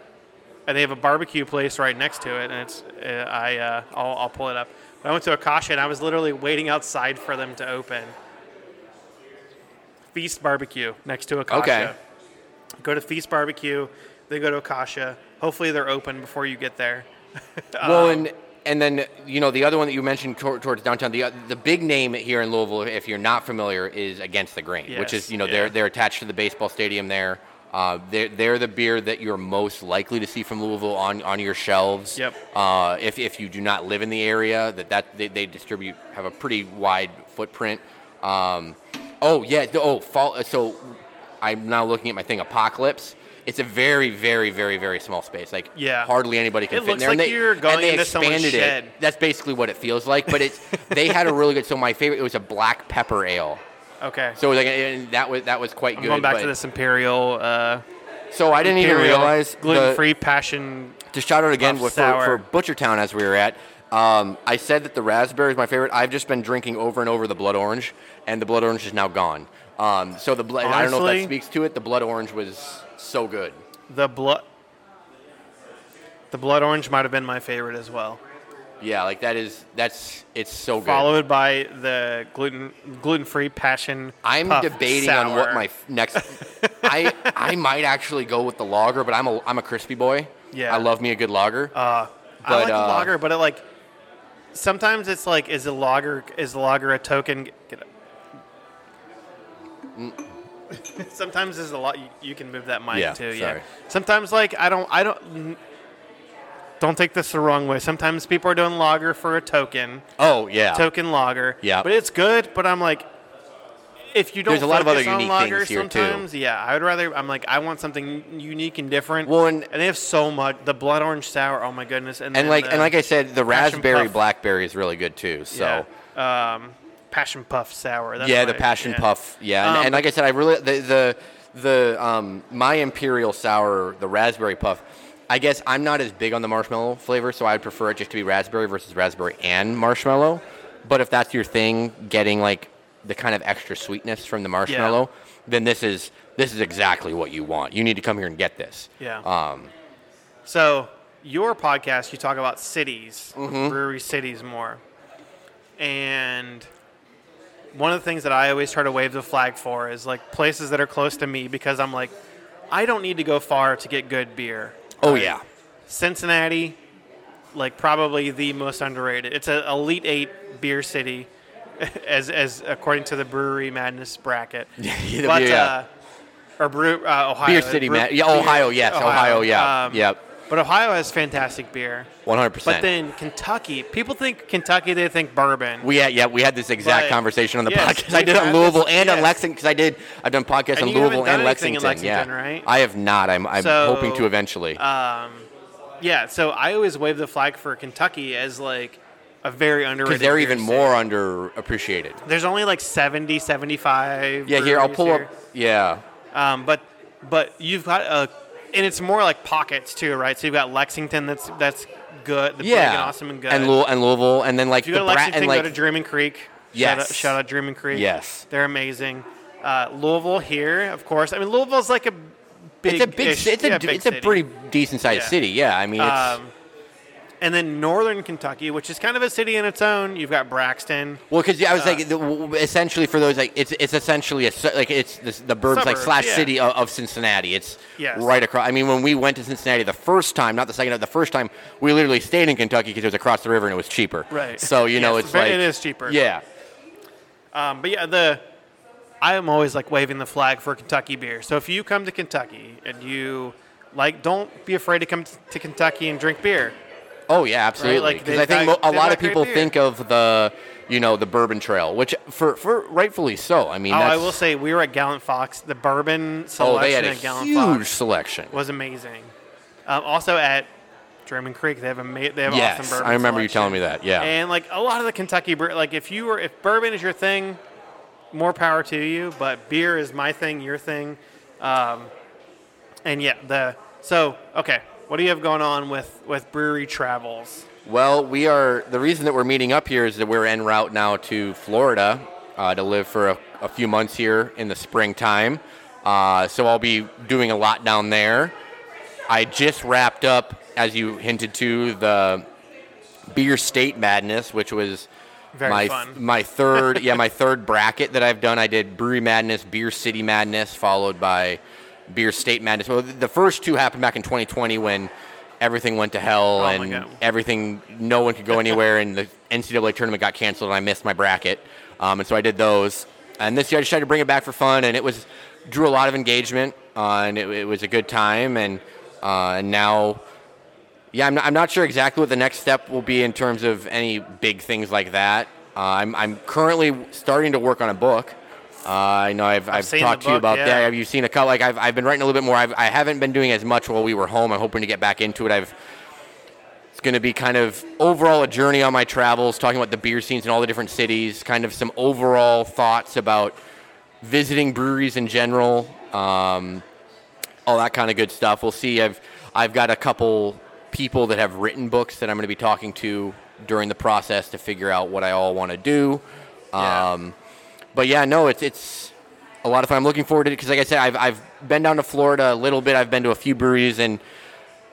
and they have a barbecue place right next to it, and it's uh, I uh, I'll, I'll pull it up. But I went to Akasha, and I was literally waiting outside for them to open. Feast Barbecue next to Akasha. Okay. Go to Feast Barbecue, then go to Akasha. Hopefully they're open before you get there. Well, Um, and and then you know the other one that you mentioned towards downtown. The the big name here in Louisville, if you're not familiar, is Against the Grain, which is you know yeah. they're they're attached to the baseball stadium there. Uh, they're, they're the beer that you're most likely to see from Louisville on, on your shelves. Yep. Uh, if, if you do not live in the area, that, that they, they distribute have a pretty wide footprint. Um, oh yeah. Oh, fall, so I'm now looking at my thing. Apocalypse. It's a very, very, very, very small space. Like Yeah. hardly anybody can It fit in there. and like they, you're and going they into expanded shed. it. That's basically what it feels like. But it's they had a really good. So my favorite it was a black pepper ale. Okay. So like and that was that was quite I'm good. going back but- to this Imperial. Uh, So I didn't even realize gluten-free passion. to shout out again for, for Butchertown as we were at. Um, I said that the raspberry is my favorite. I've just been drinking over and over the blood orange, and the blood orange is now gone. Um, so the blood, I don't know if that speaks to it. The blood orange was so good. The blood. The blood orange might have been my favorite as well. Yeah, like that is that's it's so good. Followed by the gluten gluten-free passion. I'm puff debating on what my f- next. I I might actually go with the lager, but I'm a I'm a crispy boy. Yeah. I love me a good lager. Uh, I like uh, lager, but it like sometimes it's like is the lager is the lager a token? Get it. sometimes there's a lot. You, you can move that mic Yeah, too. sorry. Yeah. Sometimes like I don't I don't. Don't take this the wrong way. Sometimes people are doing lager for a token, oh yeah. token lager. Yeah. But it's good. But I'm like, if you don't There's a lot of other on unique lager, things here, too. sometimes, yeah, I would rather. I'm like, I want something unique and different. Well, and- and they have so much. The blood orange sour. Oh my goodness. And, and then like the and like I said, the passion raspberry puff. blackberry is really good too. So. yeah. um, passion puff sour. That's yeah, the passion yeah. puff. Yeah, and, Um, and like I said, I really the the the um, my imperial sour, the raspberry puff. I guess I'm not as big on the marshmallow flavor, so I'd prefer it just to be raspberry versus raspberry and marshmallow. But if that's your thing, getting like the kind of extra sweetness from the marshmallow, then this is this is exactly what you want. You need to come here and get this. Yeah. Um, So your podcast, you talk about cities, Mm-hmm. brewery cities more, and one of the things that I always try to wave the flag for is like places that are close to me because I'm like, I don't need to go far to get good beer. oh Right? yeah. Cincinnati, like probably the most underrated. It's an elite eight beer city, as as according to the Brewery Madness bracket. Yeah, but yeah. uh, or brew uh, Ohio. Beer City, Brew- man. Yeah, Ohio. Yes, Ohio. Yeah. Um, yep. But Ohio has fantastic beer. One hundred percent. But then Kentucky, people think Kentucky, they think bourbon. We had yeah we had this exact But- conversation on the yes, podcast. I did on Louisville this- and on. Lexington because I did I've done podcasts And on Louisville and Lexington. in Lexington, yeah, right? I have not. I'm I'm So, hoping to eventually. um, yeah, so I always wave the flag for Kentucky as like a very underrated. because they're even city. more underappreciated. There's only like 70, 75. Yeah, here I'll pull here. up. Yeah, Um, but but you've got a, and it's more like pockets too, right? So you've got Lexington that's that's good, the yeah, and awesome and good. and, Louis- and Louisville, and then like if you the go to Lexington, and like go to Dreaming Creek. Yes. Shout out, shout out Dreaming Creek. Yes. They're amazing. Uh, Louisville here, of course. I mean, Louisville's like a big. it's a big, it's a yeah, big it's a pretty decent sized Yeah. city. Yeah, I mean, it's, Um, and then northern Kentucky, which is kind of a city in its own. You've got Braxton. Well, because I was Uh, like, the, w- w- essentially for those, like it's it's essentially a like it's the, the burbs like slash yeah. city of, of Cincinnati. It's Yes. right across. I mean, when we went to Cincinnati the first time, not the second, the first time, we literally stayed in Kentucky because it was across the river and it was cheaper. Right. So you know, Yes, it's but like it is cheaper. Yeah. Um, but yeah, the I am always like waving the flag for Kentucky beer. So if you come to Kentucky and you like, don't be afraid to come to Kentucky and drink beer. Oh yeah, absolutely. Like, Because I think a lot of people think of the, you know, the Bourbon Trail, which for for rightfully so. I mean, Oh, I will say we were at Gallant Fox. The bourbon oh, selection they had a at Gallant huge Fox selection. was amazing. Um, also at Dreaming Creek, they have a ma- they have Yes, awesome bourbon. I remember you telling me that. Yeah. And like a lot of the Kentucky, like if you were if bourbon is your thing, more power to you. But beer is my thing, your thing. Um, and yeah, the so okay. What do you have going on with with brewery travels? Well, we are. The reason that we're meeting up here is that we're en route now to Florida uh, to live for a, a few months here in the springtime. Uh, so I'll be doing a lot down there. I just wrapped up, as you hinted to, the Beer State Madness, which was Very my fun. my third yeah my third bracket that I've done. I did Brewery Madness, Beer City Madness, followed by Beer State Madness. Well, the first two happened back in 2020 when everything went to hell Oh and everything no one could go anywhere and the NCAA tournament got canceled and I missed my bracket. Um, and so I did those. And this year I decided to bring it back for fun and it was drew a lot of engagement uh, and it, it was a good time and uh, and now yeah, I'm not, I'm not sure exactly what the next step will be in terms of any big things like that. Uh, I'm, I'm currently starting to work on a book. Uh, I know I've, I've, seen talked the to you about yeah. that. Have you seen a couple? Like I've, I've been writing a little bit more. I've, I haven't been doing as much while we were home. I'm hoping to get back into it. I've it's going to be kind of overall a journey on my travels, talking about the beer scenes in all the different cities, kind of some overall thoughts about visiting breweries in general, um, all that kind of good stuff. We'll see. I've I've got a couple people that have written books that I'm going to be talking to during the process to figure out what I all want to do. Yeah. Um, but yeah, no, it's it's a lot of fun. I'm looking forward to it because, like I said, I've I've been down to Florida a little bit. I've been to a few breweries in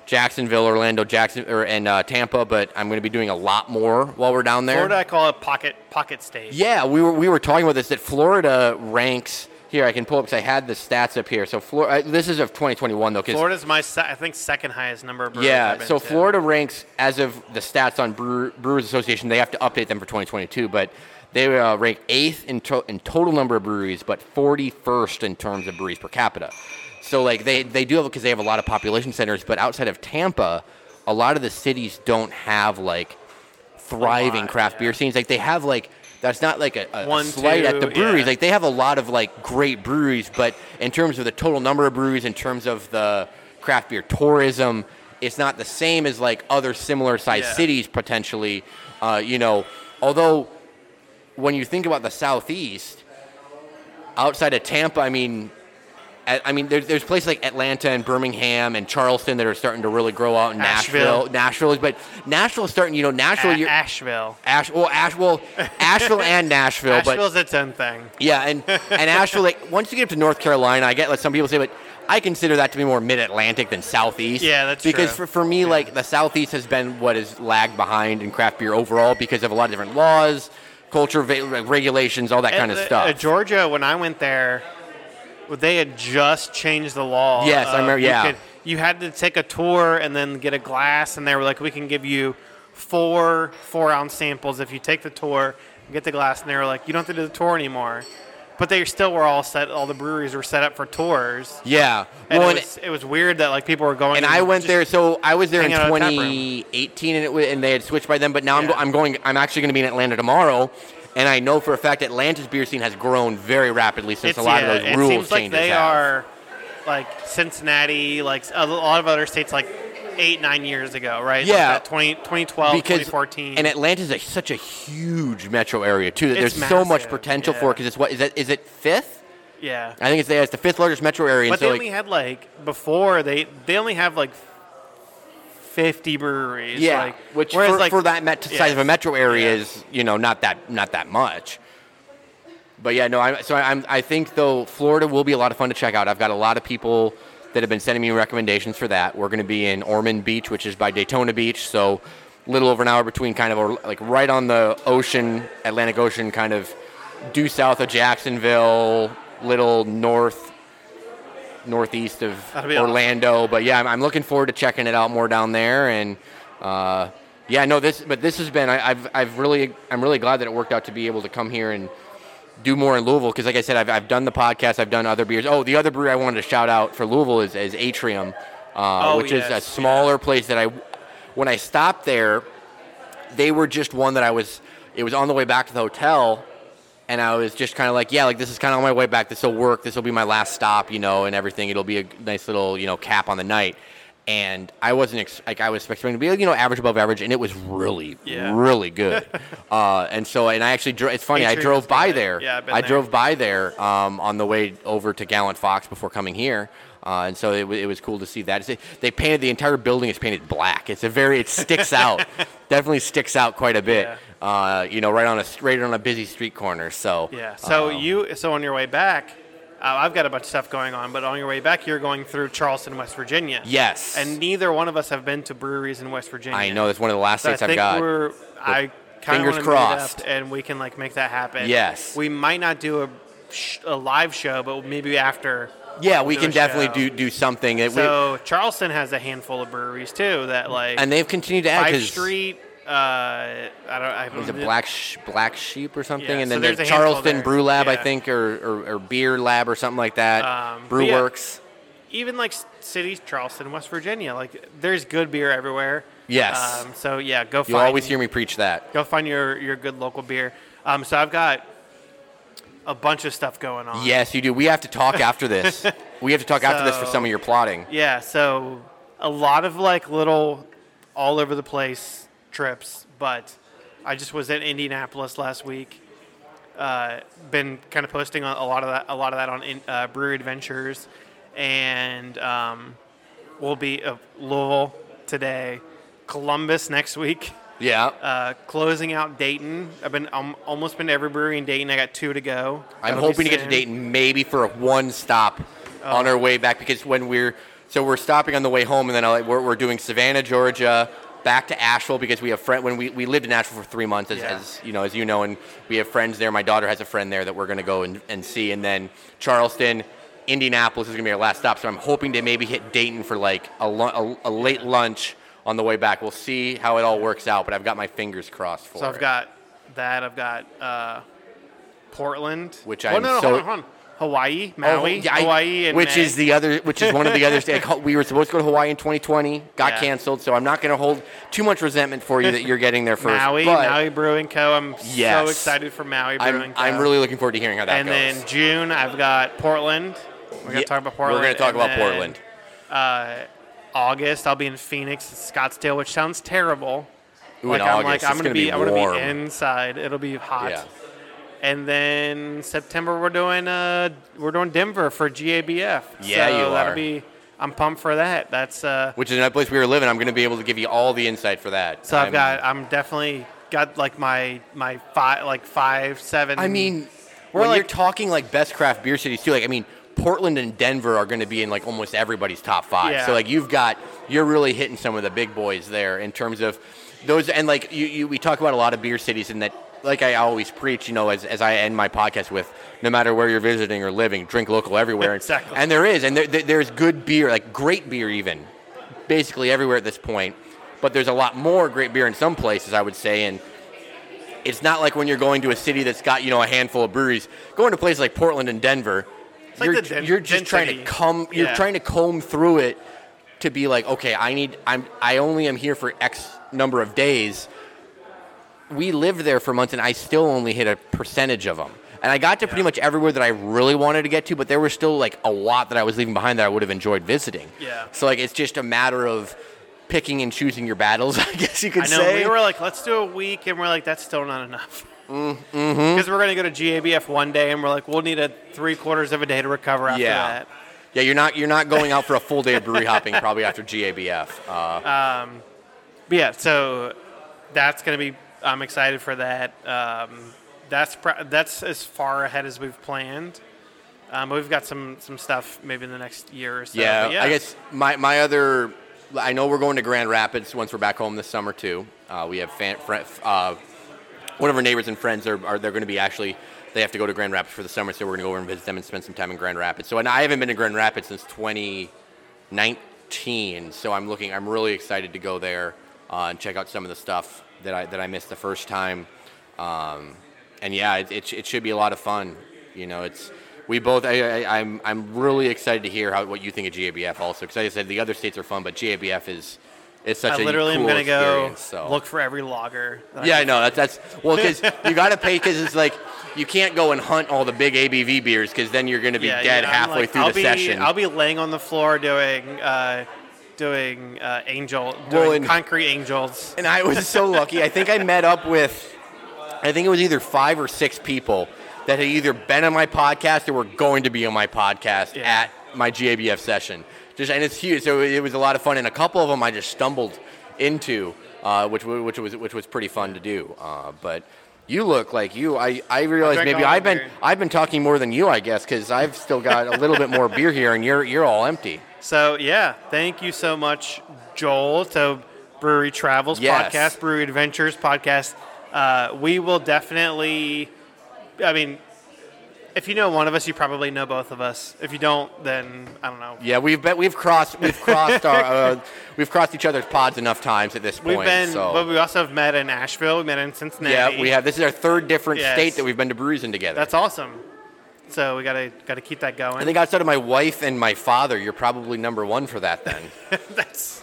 Jacksonville, Orlando, Jackson, or and uh, Tampa, but I'm going to be doing a lot more while we're down there. Florida, I call it pocket pocket state. Yeah, we were we were talking about this that Florida ranks here. I can pull up because I had the stats up here. So Florida, this is of 2021 though. 'cause- Florida's my se- I think second highest number of breweries. yeah, so to. Florida ranks as of the stats on Brewer, Brewers Association. They have to update them for 2022, but they uh, rank eighth in, to- in total number of breweries, but 41st in terms of breweries per capita. So like they they do have because they have a lot of population centers, but outside of Tampa, a lot of the cities don't have like thriving lot, craft yeah. beer scenes. Like they have like that's not like a, a, One, slight at the breweries. yeah. Like they have a lot of like great breweries, but in terms of the total number of breweries, in terms of the craft beer tourism, it's not the same as like other similar sized Yeah. cities potentially. Uh, you know, although when you think about the southeast, outside of Tampa, I mean. I mean, there's, there's places like Atlanta and Birmingham and Charleston that are starting to really grow out. in. Nashville, Nashville, is- but Nashville's starting. You know, Nashville. A- you're, Asheville. Ash, well, Ash, well, Asheville and Nashville, but Asheville's its own thing. yeah, and and Asheville, like once you get up to North Carolina, I get like some people say, but I consider that to be more mid-Atlantic than Southeast. Yeah, that's because true. for for me, like the Southeast has been what has lagged behind in craft beer overall because of a lot of different laws, culture, va- regulations, all that kind of At- stuff. At Georgia, when I went there, they had just changed the law. Yes, I remember- you yeah. could- You had to take a tour and then get a glass, and they were like, "We can give you four four ounce samples if you take the tour, and get the glass." And they were like, "You don't have to do the tour anymore." But they still were all set. All the breweries were set up for tours. yeah, And well, it, and, was, it was weird that like people were going. and I went there. So I was there in hang out at a tap room. 2018, and it wa- and they had switched by then. But now I'm, go- I'm going. I'm actually going to be in Atlanta tomorrow. And I know for a fact Atlanta's beer scene has grown very rapidly since It's, a lot yeah, of those it seems like they have. are like Cincinnati, like a lot of other states, like eight, nine years ago, right? Yeah. like 20, 2012, because 2014. and Atlanta's a, such a huge metro area too. That It's there's so much massive, potential for yeah. because it's what is it? Is it fifth Yeah. I think it's the, it's the fifth largest metro area. But and so they like, only had like before they they only have like fifty breweries. yeah, like, which whereas, for, like, for that met- size of a metro area Yeah. is you know not that not that much. But yeah, no. I, so I'm, I think though Florida will be a lot of fun to check out. I've got a lot of people that have been sending me recommendations for that. We're going to be in Ormond Beach, which is by Daytona Beach, so a little over an hour between kind of like right on the ocean, Atlantic Ocean, kind of due south of Jacksonville, little north northeast of Orlando. But yeah, I'm, I'm looking forward to checking it out more down there and. Uh, yeah, no, this, but this has been. I, I've, I've really, I'm really glad that it worked out to be able to come here and do more in Louisville because, like I said, I've, I've done the podcast, I've done other beers. Oh, the other brewery I wanted to shout out for Louisville is, is Atrium, uh, Oh, which is a yes, smaller place that I, when I stopped there, they were just one that I was. It was on the way back to the hotel, and I was just kind of like, yeah, like this is kind of on my way back. This will work. This will be my last stop, you know, and everything. It'll be a nice little, you know, cap on the night. And I wasn't ex- like I was expecting to be, you know, average above average, and it was really, Yeah. really good. uh, and so, and I actually, dro- it's funny, I drove by good. there. Yeah, I've been I there. drove by there um, on the way over to Gallant Fox before coming here. Uh, and so it, wa- it was cool to see that. It's- They painted the entire building is painted black. It's a very it sticks out, definitely sticks out quite a bit. Uh, you know, right on a right on a busy street corner. So Yeah. So um, you so on your way back, uh, I've got a bunch of stuff going on, but on your way back, you're going through Charleston, West Virginia. yes, And neither one of us have been to breweries in West Virginia. I know that's one of the last So I states I've think got. we're. I kind fingers of crossed. Meet up and we can like make that happen. Yes. We might not do a, sh- a live show, but maybe after. yeah, we do can definitely show. do do something. That we- So Charleston has a handful of breweries too that like and they've continued to add Fife Street. Uh, I don't. I don't was it. Black Sh- Black Sheep or something, Yeah, and so then there's there's a Charleston there. Brew Lab, I think, or, or, or Beer Lab or something like that. Um, Brew yeah. Works. even like cities, Charleston, West Virginia. Like there's good beer everywhere. Yes. Um, so yeah, go find. always hear me preach that. Go find your your good local beer. Um, so I've got a bunch of stuff going on. Yes, you do. We have to talk after this. we have to talk after this for some of your plotting. Yeah. So a lot of like little all over the place trips, but I just was in Indianapolis last week. Uh, been kind of posting a lot of that, a lot of that on in, uh, Brewery Adventures, and um, we'll be uh, Louisville today, Columbus next week. Yeah. Uh, closing out Dayton. I've been um, almost been to every brewery in Dayton. I got two to go. I'm That'll hoping to get to. Dayton maybe for a one stop Oh. on our way back because when we're so we're stopping on the way home and then I'll, we're, we're doing Savannah, Georgia, back to Asheville because we have friend when we, we lived in Asheville for three months as, Yeah. as you know as you know and we have friends there. My daughter has a friend there that we're going to go and, and see and then Charleston. Indianapolis is going to be our last stop, so I'm hoping to maybe hit Dayton for like a, a, a late lunch on the way back. We'll see how it all works out, but I've got my fingers crossed for it. So I've it. got that. I've got uh, Portland, Which oh, I'm no, no, so- hold on, hold on. Hawaii, Maui, Oh, yeah, I- Hawaii, and which is the other, which is one of the other states. We were supposed to go to Hawaii in 2020, got Yeah. canceled. So I'm not going to hold too much resentment for you that you're getting there first. Maui, but Maui Brewing Co. I'm Yes. so excited for Maui Brewing I'm, Co. I'm really looking forward to hearing how that and goes. And then June, I've got Portland. We're gonna Yeah, talk about Portland. We're going to talk and about then, Portland. Uh, August, I'll be in Phoenix, Scottsdale, which sounds terrible. Ooh, like I'm August, like I'm gonna gonna be, be I'm gonna be inside. It'll be hot. Yeah. And then September we're doing uh we're doing Denver for GABF. Yeah, so you that'll are. be I'm pumped for that. That's uh Which is another place we were living. I'm going to be able to give you all the insight for that. so I've I'm- got I'm definitely got like my my five like five seven. I mean, We're when you're talking like best craft beer cities too, like I mean, Portland and Denver are going to be in like almost everybody's top five. Yeah. So like you've got you're really hitting some of the big boys there in terms of those and like you, you we talk about a lot of beer cities and that like I always preach, you know, as, as I end my podcast with, no matter where you're visiting or living, drink local everywhere. Exactly. And there is, and there, there- there's good beer, like great beer even, basically everywhere at this point. But there's a lot more great beer in some places, I would say, and it's not like when you're going to a city that's got you know a handful of breweries. Going to places like Portland and Denver, you're, den- you're just trying to come. You're Yeah. trying to comb through it to be like, okay, I need. I'm. I only am here for X number of days. We lived there for months, and I still only hit a percentage of them. And I got to pretty much everywhere that I really wanted to get to, but there was still like a lot that I was leaving behind that I would have enjoyed visiting. Yeah. So like, it's just a matter of picking and choosing your battles, I guess you could I know say. we were like let's do a week and we're like that's still not enough. Mm, because mm-hmm. we're going to go to GABF one day, and we're like, we'll need a three quarters of a day to recover after Yeah. that. Yeah, you're not you're not going out for a full day of brewery hopping probably after GABF. Uh, um, But yeah, so that's going to be. I'm excited for that. Um, that's pr- that's as far ahead as we've planned. Um, but we've got some some stuff maybe in the next year or so. yeah, But I guess my, my other I know we're going to Grand Rapids once we're back home this summer too. Uh, we have fan, uh, one of our neighbors and friends are, are they're going to be actually they have to go to Grand Rapids for the summer, so we're going to go over and visit them and spend some time in Grand Rapids. So and I haven't been to Grand Rapids since 2019, so I'm looking I'm really excited to go there uh, and check out some of the stuff that I that I missed the first time. Um, and yeah, it, it, it should be a lot of fun. You know, it's we both. I, I, I'm I'm really excited to hear how what you think of GABF also because like I said the other states are fun, but GABF is is such I a literally cool am going to go so. look for every lager. Yeah, I know that's that's well because you got to pay because it's like you can't go and hunt all the big ABV beers because then you're going to be Yeah, dead yeah, halfway like, through I'll the be, session. I'll be laying on the floor doing uh, doing uh, angel, Well, doing and- concrete angels. and I was so lucky. I think I met up with, I think it was either five or six people that had either been on my podcast or were going to be on my podcast Yeah. at my GABF session. Just and it's huge. So it was a lot of fun, and a couple of them I just stumbled into, uh, which which was which was pretty fun to do. Uh, but. You look like you. I, I realize drank maybe I've been beer. I've been talking more than you, I guess, because I've still got a little bit more beer here, and you're you're all empty. So yeah, thank you so much, Joel. So Brewery Travels Yes. podcast, Brewery Adventures podcast. Uh, we will definitely. I mean, if you know one of us, you probably know both of us. If you don't, then I don't know. Yeah, we've been, we've crossed we've crossed our uh, we've crossed each other's pods enough times at this point. We've been, so. but we also have met in Asheville. We met in Cincinnati. Yeah, we have. This is our third different Yes. state that we've been to breweries in together. That's awesome. So we gotta gotta keep that going. And I think outside of my wife and my father, you're probably number one for that then. that's.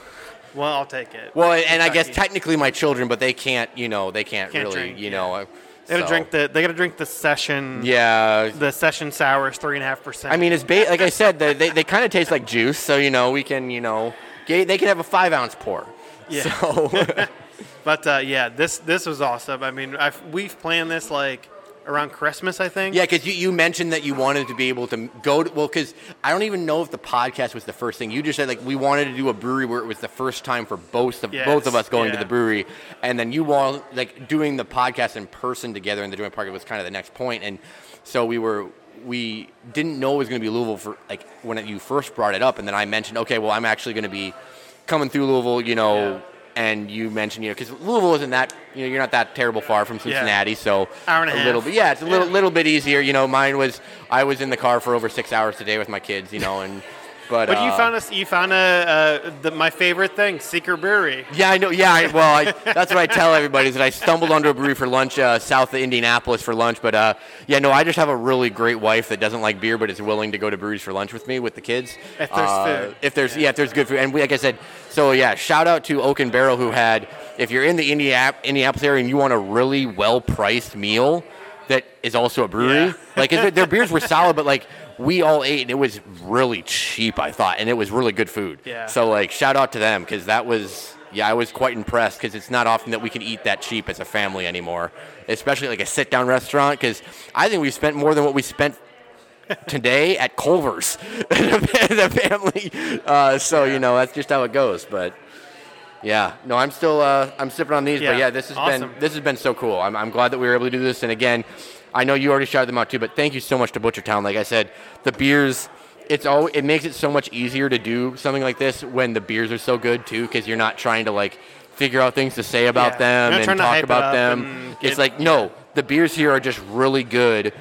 Well, I'll take it. well, and I guess technically my children, but they can't. You know, they can't, Can't really. drink, you know. uh, they gotta so- drink the. They gotta drink the session. Yeah. The session sour is three and a half percent. I mean, it's ba- like I said, the, they they kind of taste like juice, so you know we can you know ga- they can have a five ounce pour. Yeah. So But uh, yeah, this this was awesome. I mean, I've, we've planned this like around Christmas, I think. Yeah, because you, you mentioned that you wanted to be able to go to, well, because I don't even know if the podcast was the first thing. You just said, like, we wanted to do a brewery where it was the first time for both of, Yes, both of us going to the brewery. And then you want, like, doing the podcast in person together in the joint party was kind of the next point. And so we were, we didn't know it was going to be Louisville for, like, when you first brought it up. And then I mentioned, okay, well, I'm actually going to be coming through Louisville, you know. Yeah. And you mentioned, you know, because Louisville isn't that, you know, you're not that terrible far from Cincinnati, so Hour and a little half. bit, yeah, it's a little Yeah. little bit easier. You know, mine was I was in the car for over six hours today with my kids. You know, and but But you uh, found us. You found a uh, the, my favorite thing, Seeker Brewery. Yeah, I know. Yeah, I, well, I, that's what I tell everybody is that I stumbled onto a brewery for lunch uh, south of Indianapolis for lunch. But uh, yeah, no, I just have a really great wife that doesn't like beer but is willing to go to breweries for lunch with me with the kids. If there's Uh, food. If there's yeah. if there's good food, and we, like I said, so yeah, shout out to Oaken Barrel who had. If you're in the Indianapolis area and you want a really well priced meal that is also a brewery, Yeah. like their beers were solid, but like. We all ate and it was really cheap, I thought, and it was really good food. Yeah. So like, shout out to them because that was yeah, I was quite impressed because it's not often that we can eat that cheap as a family anymore, especially like a sit-down restaurant. Because I think we spent more than what we spent today at Culver's, the family. Uh, so you know that's just how it goes. But yeah, no, I'm still uh, I'm sipping on these. Yeah, But yeah, this has awesome. been this has been so cool. I'm, I'm glad that we were able to do this. And again, I know you already shouted them out too, but thank you so much to Butchertown. Like I said, the beers. It's all. It makes it so much easier to do something like this when the beers are so good too, because you're not trying to like figure out things to say about Yeah. them and talk hype it about them. It's get- like no, the beers here are just really good.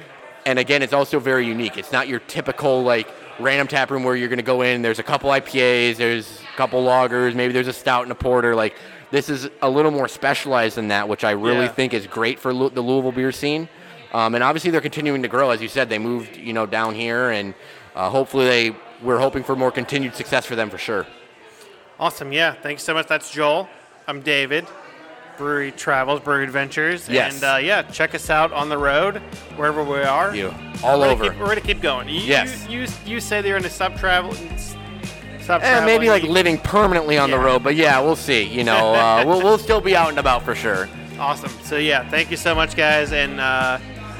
And again, it's also very unique. It's not your typical like random tap room where you're going to go in. There's a couple IPAs, there's a couple lagers, maybe there's a stout and a porter. Like this is a little more specialized than that, which I really Yeah. think is great for Lou- the Louisville beer scene. Um, and obviously, they're continuing to grow. As you said, they moved you know down here, and uh, hopefully they. We're hoping for more continued success for them for sure. Awesome. Yeah. Thanks so much. That's Joel. I'm David. Brewery Travels, Brewery Adventures. Yes. And uh, yeah, check us out on the road wherever we are. You all we're over. Gonna keep, we're gonna keep going. You, Yes. You, you, you say that you're gonna stop travel. Stop Eh, maybe like living permanently on the road, but yeah, we'll see. You know, uh, we'll, we'll still be out and about for sure. Awesome. So yeah, thank you so much, guys, and uh,